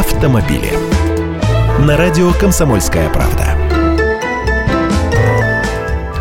автомобили. На радио «Комсомольская правда».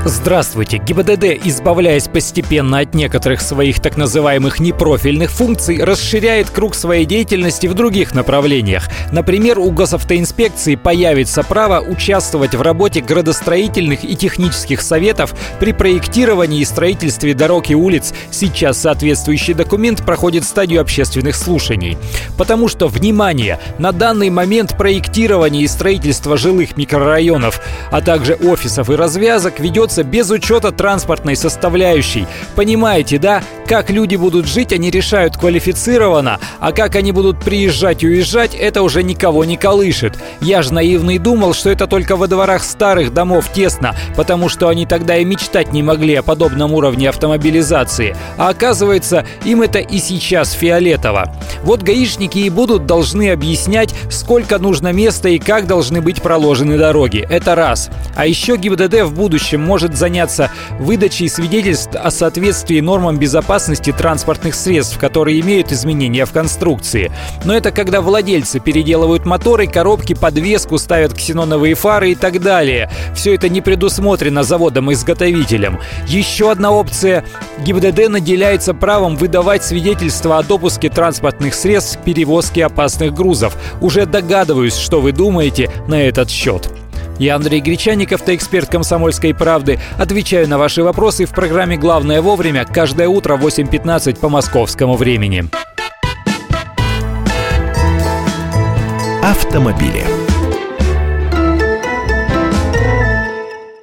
Здравствуйте! ГИБДД, избавляясь постепенно от некоторых своих так называемых непрофильных функций, расширяет круг своей деятельности в других направлениях. Например, у госавтоинспекции появится право участвовать в работе градостроительных и технических советов при проектировании и строительстве дорог и улиц. Сейчас соответствующий документ проходит стадию общественных слушаний. Потому что, внимание, на данный момент проектирование и строительство жилых микрорайонов, а также офисов и развязок ведет ведется без учета транспортной составляющей. Понимаете, да? Как люди будут жить, они решают квалифицированно, а как они будут приезжать и уезжать, это уже никого не колышет. Я же наивный думал, что это только во дворах старых домов тесно, потому что они тогда и мечтать не могли о подобном уровне автомобилизации. А оказывается, им это и сейчас фиолетово. Вот гаишники и будут должны объяснять, сколько нужно места и как должны быть проложены дороги. Это раз. А еще ГИБДД в будущем может заняться выдачей свидетельств о соответствии нормам безопасности транспортных средств, которые имеют изменения в конструкции. Но это когда владельцы переделывают моторы, коробки, подвеску, ставят ксеноновые фары и так далее. Все это не предусмотрено заводом-изготовителем. Еще одна опция. ГИБДД наделяется правом выдавать свидетельства о допуске транспортных средств к перевозке опасных грузов. Уже догадываюсь, что вы думаете на этот счет. Я Андрей Гречаников, эксперт «Комсомольской правды». Отвечаю на ваши вопросы в программе «Главное вовремя» каждое утро в 8.15 по московскому времени. Автомобили.